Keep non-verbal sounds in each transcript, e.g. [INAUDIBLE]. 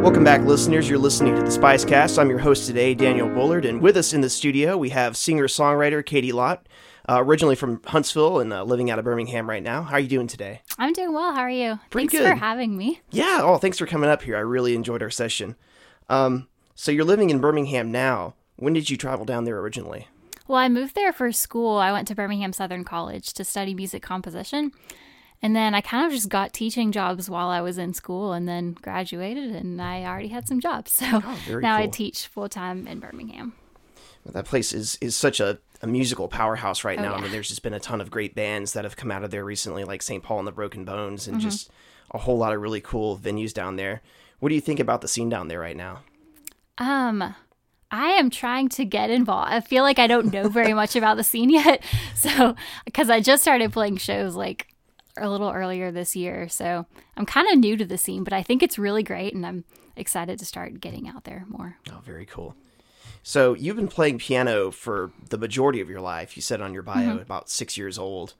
Welcome back, listeners. You're listening to the Spice Cast. I'm your host today, Daniel Bullard, and with us in the studio we have singer-songwriter Katie Lott, uh, originally from Huntsville and uh, living out of Birmingham right now. How are you doing today? I'm doing well. How are you? Pretty Thanks good. for having me. Yeah. Oh, thanks for coming up here. I really enjoyed our session. Um, so you're living in Birmingham now. When did you travel down there originally? Well, I moved there for school. I went to Birmingham Southern College to study music composition. And then I kind of just got teaching jobs while I was in school and then graduated and I already had some jobs. [LAUGHS] So Oh, now I teach full time in Birmingham. That place is is such a, a musical powerhouse right Oh, now. I mean, there's just been a ton of great bands that have come out of there recently, like St. Paul and the Broken Bones, Mm-hmm. and just a whole lot of really cool venues down there. What do you think about the scene down there right now? Um, I am trying to get involved. I feel like I don't know very much about the scene [LAUGHS] yet. So, because I just started playing shows like a little earlier this year. So, I'm kind of new to the scene, but I think it's really great and I'm excited to start getting out there more. Oh, very cool. So you've been playing piano for the majority of your life. You said on your bio Mm-hmm. about six years old.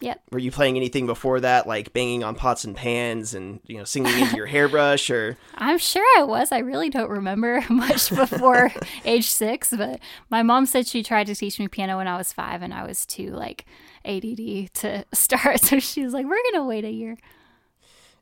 Yep. Were you playing anything before that, like banging on pots and pans and you know singing into your hairbrush, or [LAUGHS] I'm sure I was. I really don't remember [LAUGHS] much before [LAUGHS] age six, but my mom said she tried to teach me piano when I was five and I was too like ADD to [LAUGHS] start. So she's like, we're going to wait a year.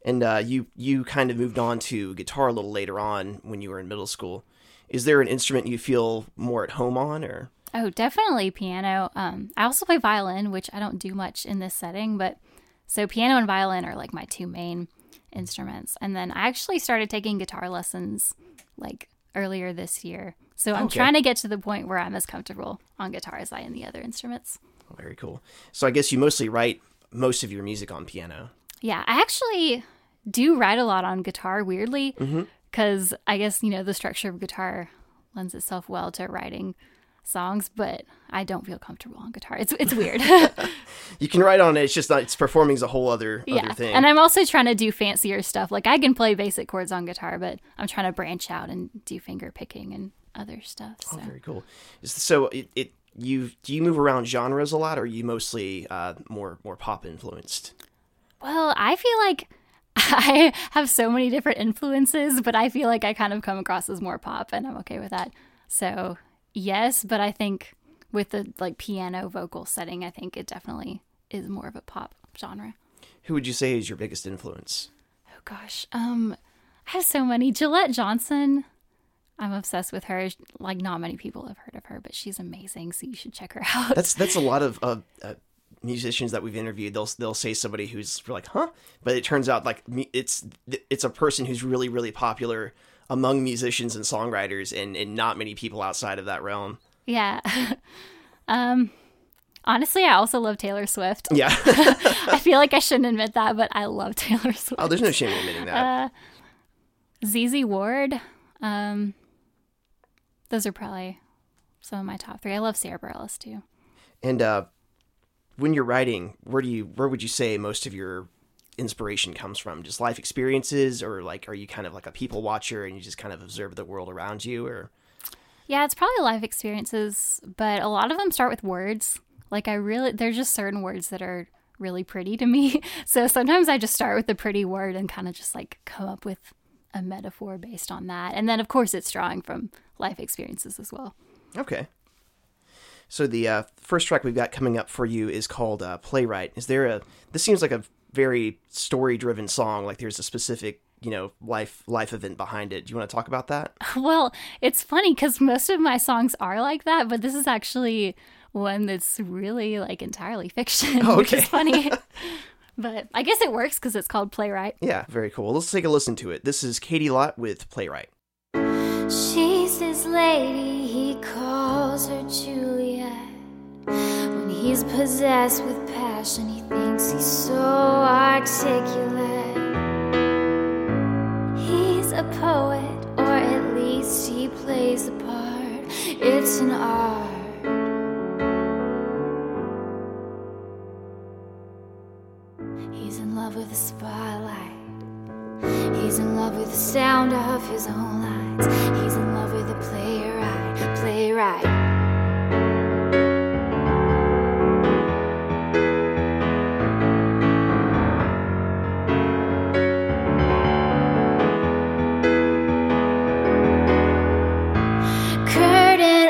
and uh, you you kind of moved on to guitar a little later on when you were in middle school. Is there an instrument you feel more at home on, or Oh, definitely piano. Um, I also play violin, which I don't do much in this setting, but so piano and violin are like my two main instruments. And then I actually started taking guitar lessons like earlier this year. So I'm Okay. trying to get to the point where I'm as comfortable on guitar as I am the other instruments. Oh, very cool. So I guess you mostly write most of your music on piano. Yeah, I actually do write a lot on guitar, weirdly, mm-hmm. because I guess, you know, the structure of guitar lends itself well to writing songs, but I don't feel comfortable on guitar. It's, it's weird. [LAUGHS] You can write on it. It's just not. It's performing's a whole other yeah. other thing. And I'm also trying to do fancier stuff. Like I can play basic chords on guitar, but I'm trying to branch out and do finger picking and other stuff. Oh, so. Very cool. So it, it you do you move around genres a lot, or are you mostly uh, more more pop influenced? Well, I feel like [LAUGHS] I have so many different influences, but I feel like I kind of come across as more pop and I'm okay with that. So, yes, but I think with the like piano vocal setting, I think it definitely is more of a pop genre. Who would you say is your biggest influence? Oh gosh. Um I have so many. Jillette Johnson. I'm obsessed with her. Like not many people have heard of her, but she's amazing, so you should check her [LAUGHS] out. That's that's a lot of uh, uh, musicians that we've interviewed. They'll they'll say somebody who's like, huh? But it turns out like it's it's a person who's really really popular among musicians and songwriters, and and not many people outside of that realm. yeah. [LAUGHS] um honestly, I also love Taylor Swift. Yeah. [LAUGHS] I feel like I shouldn't admit that, but I love Taylor Swift. oh, there's no shame in admitting that. ZZ Ward. Um, those are probably some of my top three. I love Sara Bareilles too. And uh, when you're writing, where do you where would you say most of your inspiration comes from? Just life experiences, or like are you kind of like a people watcher and you just kind of observe the world around you? Or Yeah, it's probably life experiences, but a lot of them start with words. Like I really, there's just certain words that are really pretty to me. [LAUGHS] So sometimes I just start with a pretty word and kind of just like come up with a metaphor based on that. And then of course it's drawing from life experiences as well. okay. So the uh, first track we've got coming up for you is called uh, "Playwright." Is there a? This seems like a very story-driven song. Like there's a specific, you know, life life event behind it. Do you want to talk about that? [LAUGHS] Well, it's funny because most of my songs are like that, but this is actually one that's really like entirely fiction, Oh, [LAUGHS] which is funny. [LAUGHS] but I guess it works because it's called Playwright. Yeah, very cool. Let's take a listen to it. This is Katie Lott with "Playwright." She's his lady, he calls her Juliet. When he's possessed with passion, he thinks he's so articulate. He's a poet, or at least he plays a part. It's an art. love with the sound of his own lines. He's in love with the playwright, playwright.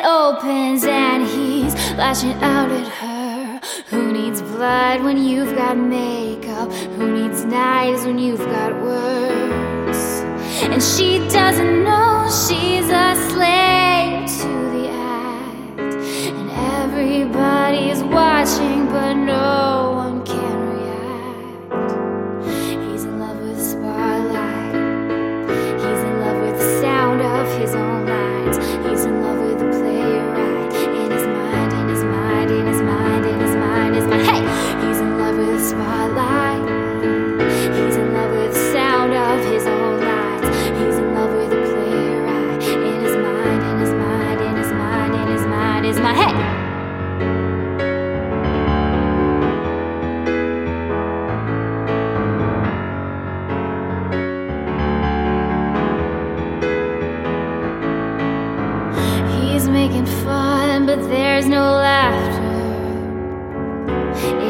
opens and he's lashing out at her. Who needs blood when you've got makeup? Who needs knives when you've got words? And she doesn't know she's a slave to the act. And everybody's watching, but no one no laughter.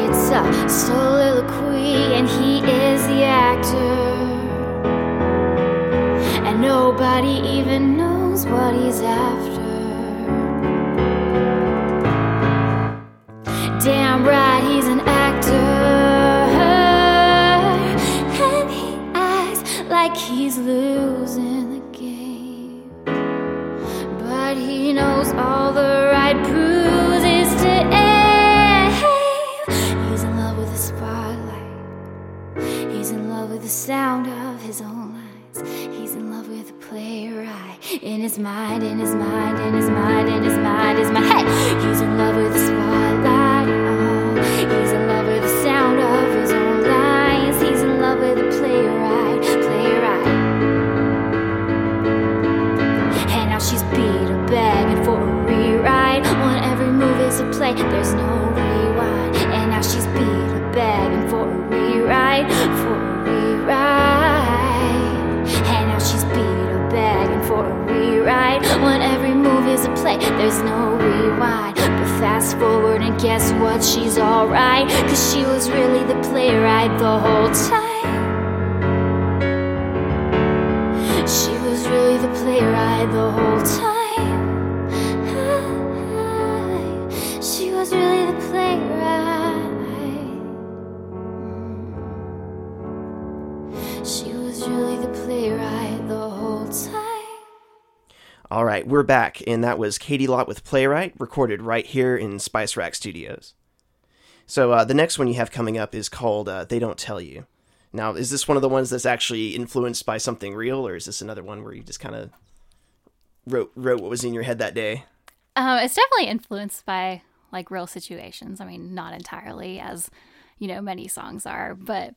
It's a soliloquy, and he is the actor. And nobody even knows what he's after. In his mind, in his mind, in his mind, in his mind, his mind. He's in love with the spotlight. Oh, he's in love with the sound of play, there's no rewind. But fast forward and guess what? She's alright. Cause she was really the playwright the whole time. She was really the playwright the whole time. She was really the playwright. She right, we're back, and that was Katie Lott with Playwright, recorded right here in Spice Rack Studios. So uh, the next one you have coming up is called uh, "They Don't Tell You." Now, is this one of the ones that's actually influenced by something real, or is this another one where you just kind of wrote wrote what was in your head that day? Um, it's definitely influenced by like real situations. I mean, not entirely, as you know, many songs are, but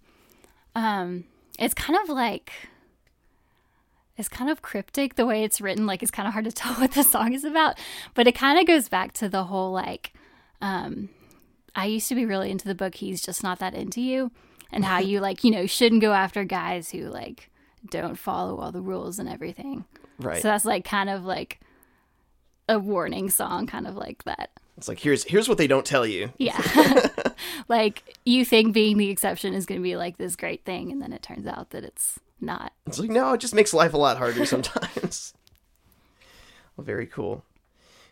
um, it's kind of like it's kind of cryptic the way it's written. Like it's kind of hard to [LAUGHS] tell what the song is about, but it kind of goes back to the whole like, um, I used to be really into the book. He's just not that into you, and how you like you know shouldn't go after guys who like don't follow all the rules and everything. Right. So that's like kind of like a warning song, kind of like that. it's like here's here's what they don't tell you. Yeah. [LAUGHS] [LAUGHS] like you think being the exception is going to be like this great thing, and then it turns out that it's not. It's like no, it just makes life a lot harder sometimes. [LAUGHS] well, very cool.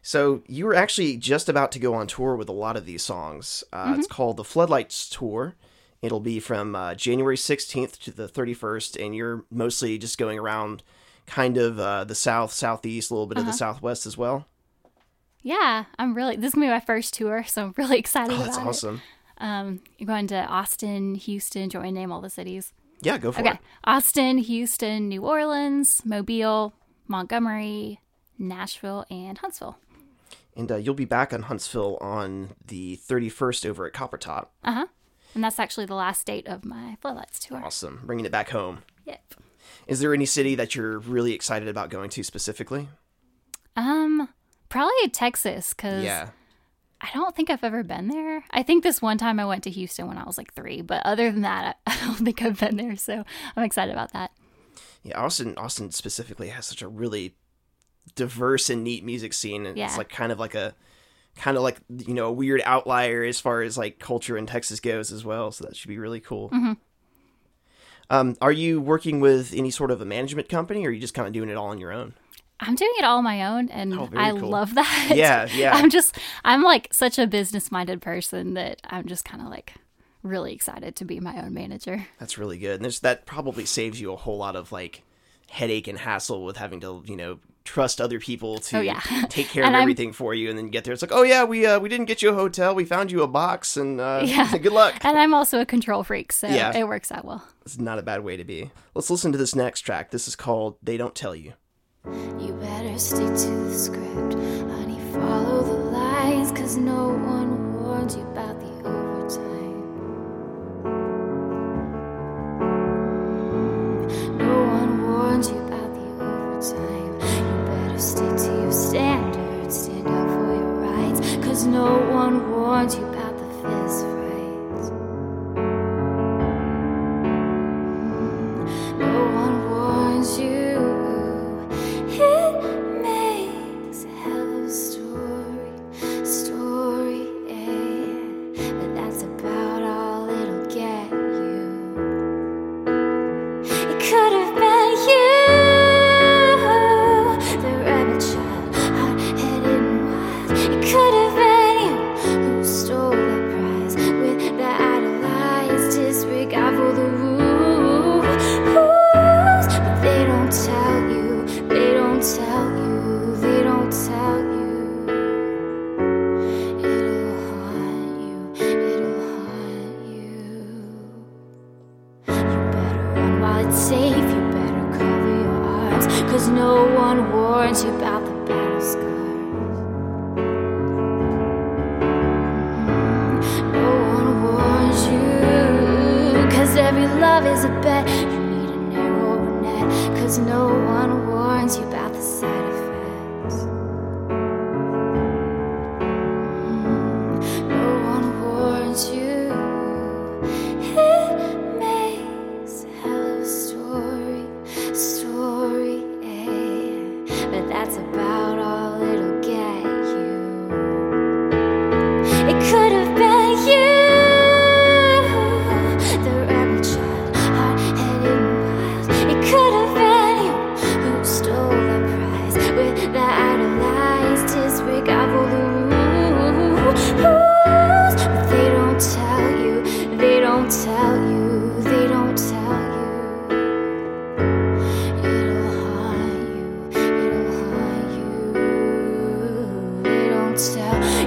So you were actually just about to go on tour with a lot of these songs. Uh, It's called the Floodlights Tour. It'll be from uh, January 16th to the 31st, and you're mostly just going around kind of uh, the south, southeast, a little bit of the southwest as well. Yeah, I'm really. This is gonna be my first tour, [LAUGHS] so I'm really excited Oh, about that's it. awesome. Um, you're going to Austin, Houston. Me name all the cities? Yeah, go for Okay, it. Austin, Houston, New Orleans, Mobile, Montgomery, Nashville, and Huntsville. And uh, you'll be back on Huntsville on the 31st over at Copper Top. Uh huh. And that's actually the last date of my Floodlights tour. Awesome. Bringing it back home. Yep. Is there any city that you're really excited about going to specifically? Um, probably Texas, because Yeah. I don't think I've ever been there. I think this one time I went to Houston when I was like three, but other than that, I [LAUGHS] don't think I've been there. So I'm excited about that. Yeah, Austin Austin specifically has such a really diverse and neat music scene and Yeah. it's like kind of like a kind of like you know a weird outlier as far as like culture in Texas goes as well, so that should be really cool. Mm-hmm. Um, are you working with any sort of a management company or are you just kind of doing it all on your own? I'm doing it all on my own and Oh, I cool. love [LAUGHS] that. Yeah, yeah. I'm just I'm like such a business minded person that I'm just kind of like really excited to be my own manager. That's really good. And there's that probably saves you a whole lot of like headache and hassle with having to, you know, trust other people to Oh, yeah. [LAUGHS] take care of And I'm- everything for you and then get there it's like, "Oh yeah, we uh, we didn't get you a hotel. We found you a box and uh [LAUGHS] Yeah. good luck." And I'm also a control freak, so Yeah. it works out well. It's not a bad way to be. Let's listen to this next track. This is called They Don't Tell You. Stick to the script, honey. Follow the lines, cause no one warned you about the overtime. No one warned you about the overtime. You better stick to your standards, stand up for your rights, cause no one warned you about the fist cause no one warns you about tell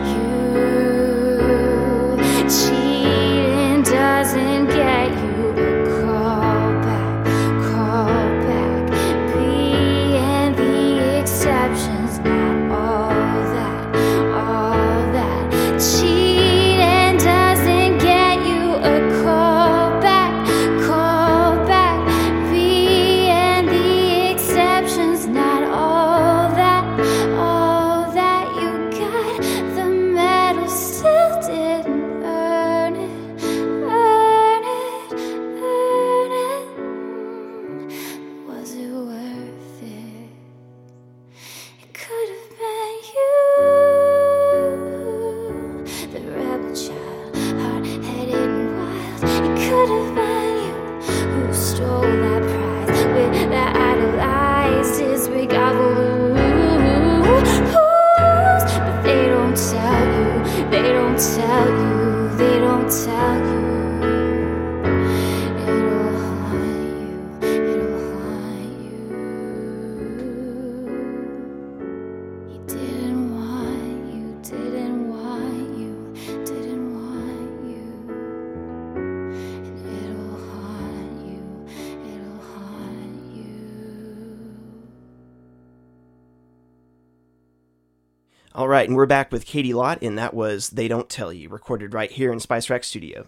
and we're back with Katie Lott, and that was They Don't Tell You, recorded right here in Spice Rack Studio.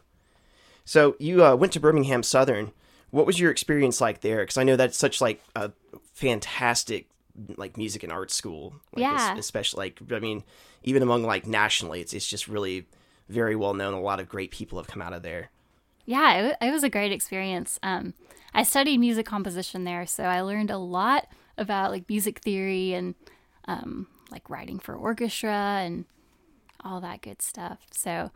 So you uh, went to Birmingham Southern. What was your experience like there? Because I know that's such like a fantastic like music and art school. Like, Yeah. especially like I mean, even among like nationally, it's it's just really very well known. A lot of great people have come out of there. Yeah, it, wa- it was a great experience. Um, I studied music composition there, so I learned a lot about like music theory and um, like writing for orchestra and all that good stuff. So,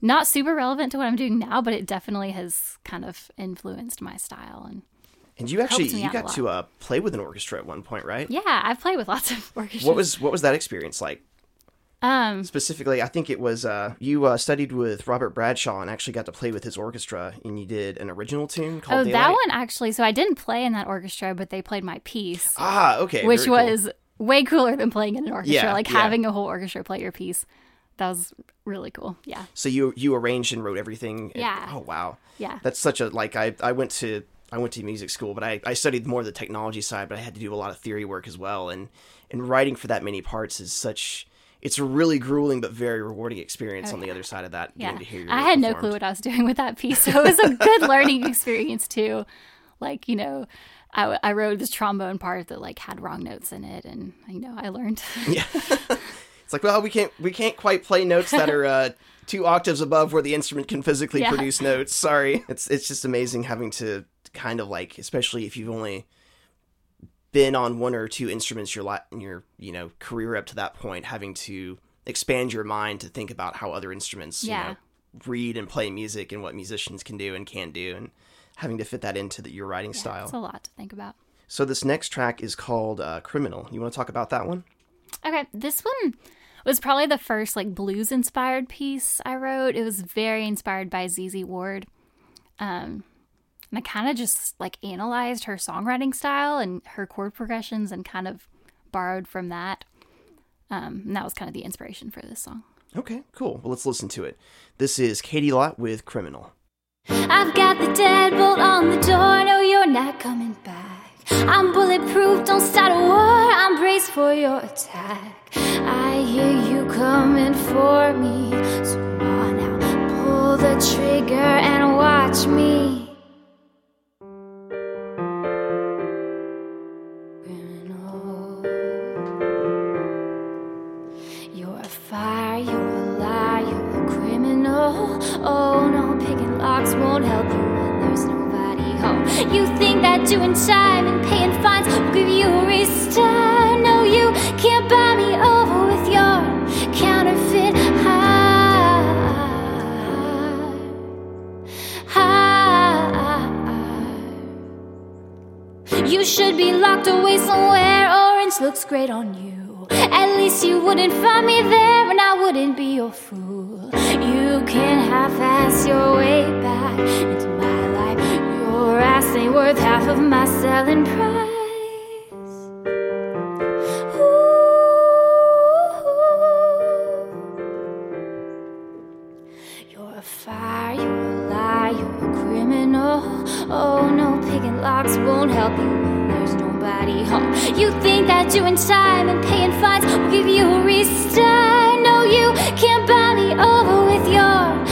not super relevant to what I'm doing now, but it definitely has kind of influenced my style. And And you actually you got to uh, play with an orchestra at one point, right? Yeah, I've played with lots of [LAUGHS] orchestras. What was what was that experience like? um Specifically, I think it was uh, you uh, studied with Robert Bradshaw and actually got to play with his orchestra, and you did an original tune called oh Daylight. that one actually so I didn't play in that orchestra but they played my piece Ah, okay. which was cool. Way cooler than playing in an orchestra Yeah, like yeah. having a whole orchestra play your piece. That was really cool. Yeah. so you you arranged and wrote everything. and- Yeah. oh wow. Yeah. That's such a like I I went to I went to music school, but I, I studied more the technology side, but I had to do a lot of theory work as well. And and writing for that many parts is such it's a really grueling but very rewarding experience on the other side of that. Oh, Yeah. I had no clue what I was [LAUGHS] doing with that piece. So it was a good learning experience too. Like, you know, I, I wrote this trombone part that like had wrong notes in it and you know, I learned. Yeah. [LAUGHS] it's like, well, we can't we can't quite play notes that are uh, two octaves above where the instrument can physically Yeah. produce notes. Sorry. It's it's just amazing having to kind of like, especially if you've only been on one or two instruments your li- in your you know career up to that point, having to expand your mind to think about how other instruments you Yeah. know read and play music and what musicians can do and can't do and having to fit that into the, your writing style. It's a lot to think about. So this next track is called uh, "Criminal." You want to talk about that one? Okay, this one was probably the first like blues inspired piece I wrote. It was very inspired by ZZ Ward. Um and I kind of just like analyzed her songwriting style and her chord progressions and kind of borrowed from that. Um, and that was kind of the inspiration for this song. Okay, cool. Well, let's listen to it. This is Katie Lott with "Criminal." I've got the deadbolt on the door. No, you're not coming back. I'm bulletproof, don't start a war. I'm braced for your attack. I hear you coming for me. So come on now, pull the trigger and watch me. You're a fire, you're a lie, you're a criminal. Oh no, picking won't help you when there's nobody home. You think that doing time and paying fines will give you a restart? No, you can't buy me over with your counterfeit heart. Heart. You should be locked away somewhere. Orange looks great on you. At least you wouldn't find me there, and I wouldn't be your fool. You can half-ass your way back into my life. Your ass ain't worth half of my selling price. You're a fire, you're a lie, you're a criminal. Oh no, picking locks won't help you when there's nobody home. You think that doing time and paying fines will give you a restart? No, you can't over with your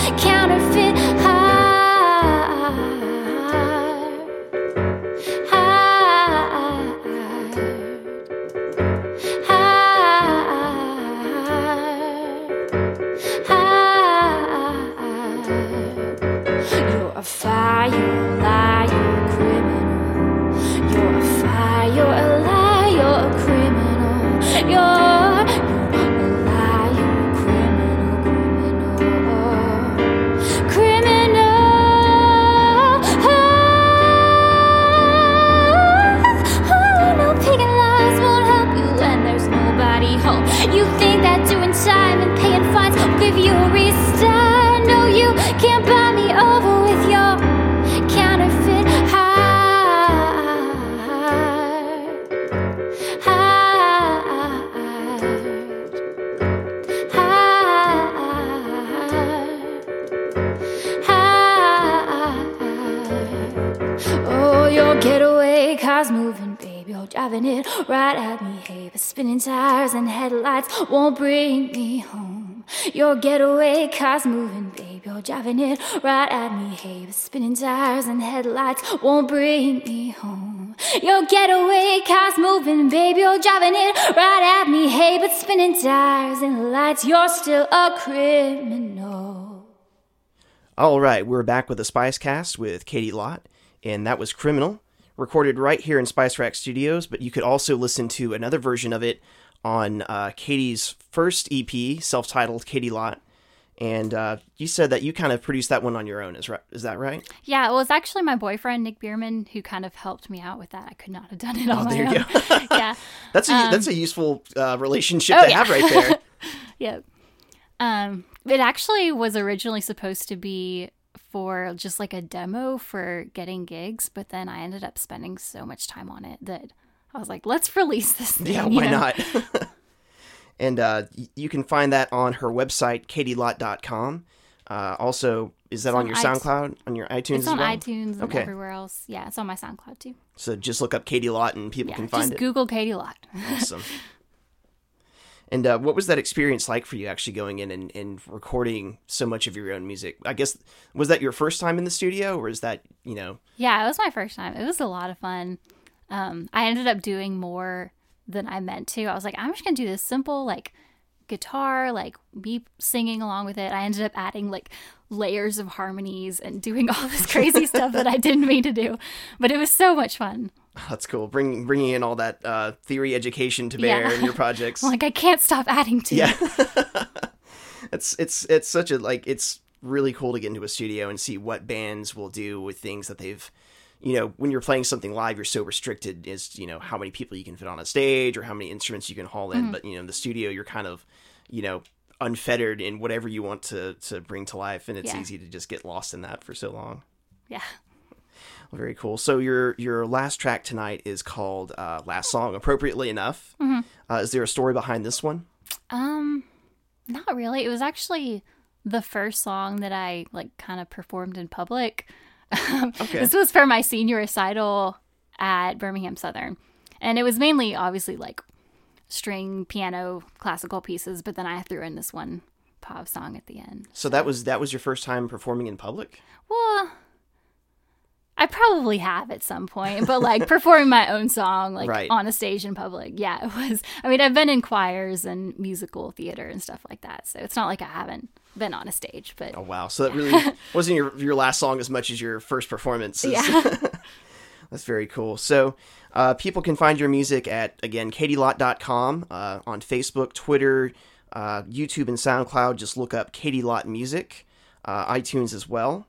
spinning tires and headlights won't bring me home. Your getaway car's moving, baby. You're driving it right at me. Hey, but spinning tires and headlights won't bring me home. Your getaway car's moving, baby. You're driving it right at me. Hey, but spinning tires and lights, you're still a criminal. All right, we're back with the Spice Cast with Katie Lott, and that was Criminal, recorded right here in Spice Rack Studios. But you could also listen to another version of it on uh, Katie's first EP, self-titled Katie Lott. And uh, you said that you kind of produced that one on your own. Is right? Is that right? Yeah, it was actually my boyfriend Nick Bierman who kind of helped me out with that. I could not have done it on Oh, my there own. you go. [LAUGHS] yeah, [LAUGHS] That's a Um, that's a useful uh, relationship Oh, to yeah. have right there. [LAUGHS] Yep. Um, it actually was originally supposed to be for just like a demo for getting gigs, but then I ended up spending so much time on it that I was like, let's [LAUGHS] release this. Thing, Yeah, why know? not? [LAUGHS] [LAUGHS] and uh, you can find that on her website, katielott.com. Uh, also, is that It's on your it- SoundCloud, on your iTunes It's as on well? iTunes and Okay. everywhere else. Yeah, it's on my SoundCloud too. So just look up Katie Lott and people Yeah, can just find it. Google Katie Lott. Awesome. And uh, what was that experience like for you actually going in and, and recording so much of your own music? I guess, was that your first time in the studio or is that, you know, Yeah, it was my first time. It was a lot of fun. Um, I ended up doing more than I meant to. I was like, I'm just gonna do this simple like guitar, like me singing along with it. I ended up adding like layers of harmonies and doing all this crazy stuff that I didn't mean to do, but it was so much fun. that's cool. Bringing, bringing in all that uh, theory education to bear Yeah. in your [LAUGHS] projects. Like, I can't stop adding to yeah [LAUGHS] it's it's it's such a like it's really cool to get into a studio and see what bands will do with things that they've you know when you're playing something live you're so restricted as you know how many people you can fit on a stage or how many instruments you can haul in but you know in the studio you're kind of you know unfettered in whatever you want to to bring to life and it's Yeah. easy to just get lost in that for so long Yeah. very cool. So your your last track tonight is called uh, "Last Song." Appropriately enough, Mm-hmm. uh, is there a story behind this one? Um, not really. It was actually the first song that I like kind of performed in public. [LAUGHS] Okay. This was for my senior recital at Birmingham Southern. And it was mainly obviously like string, piano, classical pieces, but then I threw in this one pop song at the end. So that was that was your first time performing in public. Well, I probably have at some point, but like [LAUGHS] performing my own song like Right. on a stage in public. Yeah, it was I mean, I've been in choirs and musical theater and stuff like that. So it's not like I haven't been on a stage, but Oh wow! So that really [LAUGHS] wasn't your your last song as much as your first performance. yeah. [LAUGHS] That's very cool. So uh, people can find your music at again katielott.com uh, on Facebook, Twitter, uh, YouTube, and SoundCloud. Just look up Katie Lott Music, uh, iTunes as well.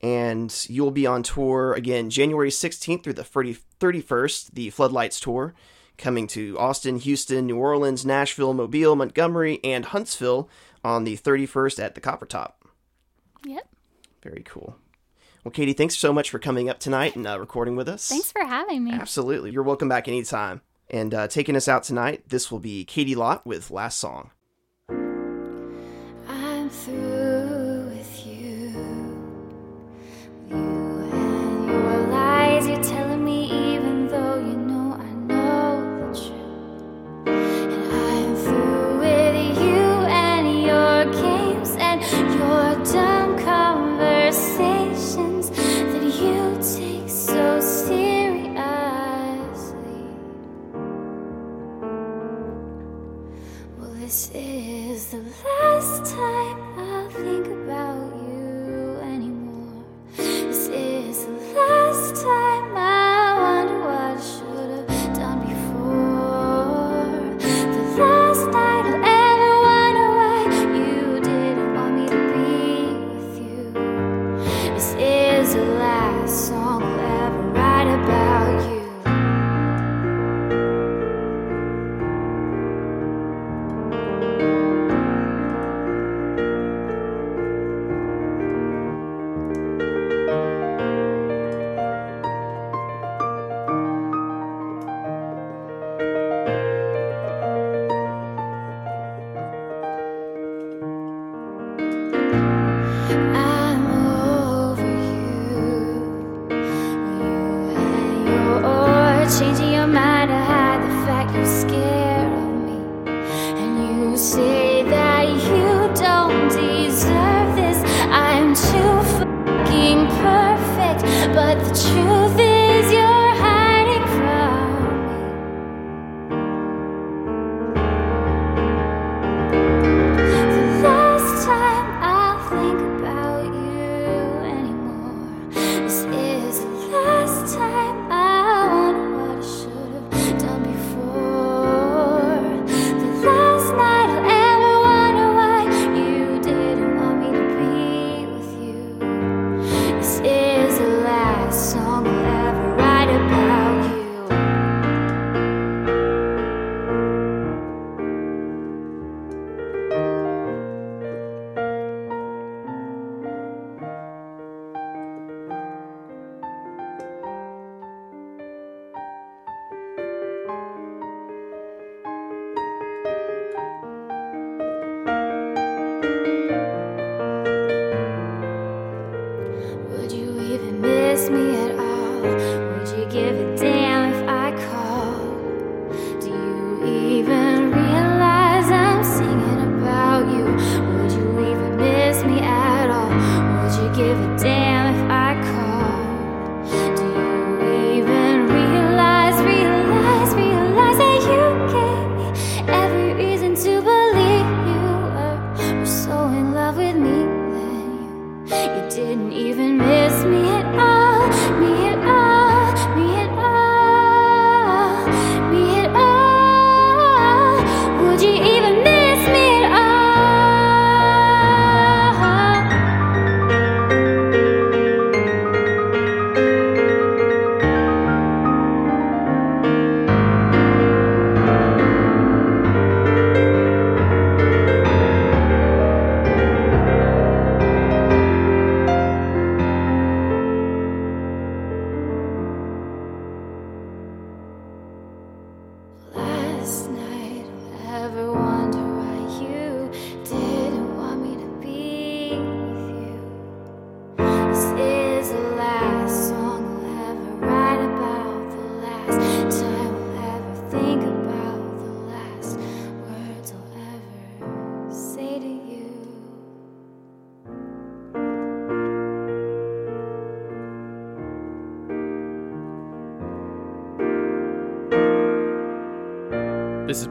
And you'll be on tour again January 16th through the 30, 31st, the Floodlights Tour, coming to Austin, Houston, New Orleans, Nashville, Mobile, Montgomery, and Huntsville on the 31st at the Copper Top. yep. Very cool. Well, Katie, thanks so much for coming up tonight and uh, recording with us. Thanks for having me. Absolutely. You're welcome back anytime. And uh, taking us out tonight, this will be Katie Lott with Last Song.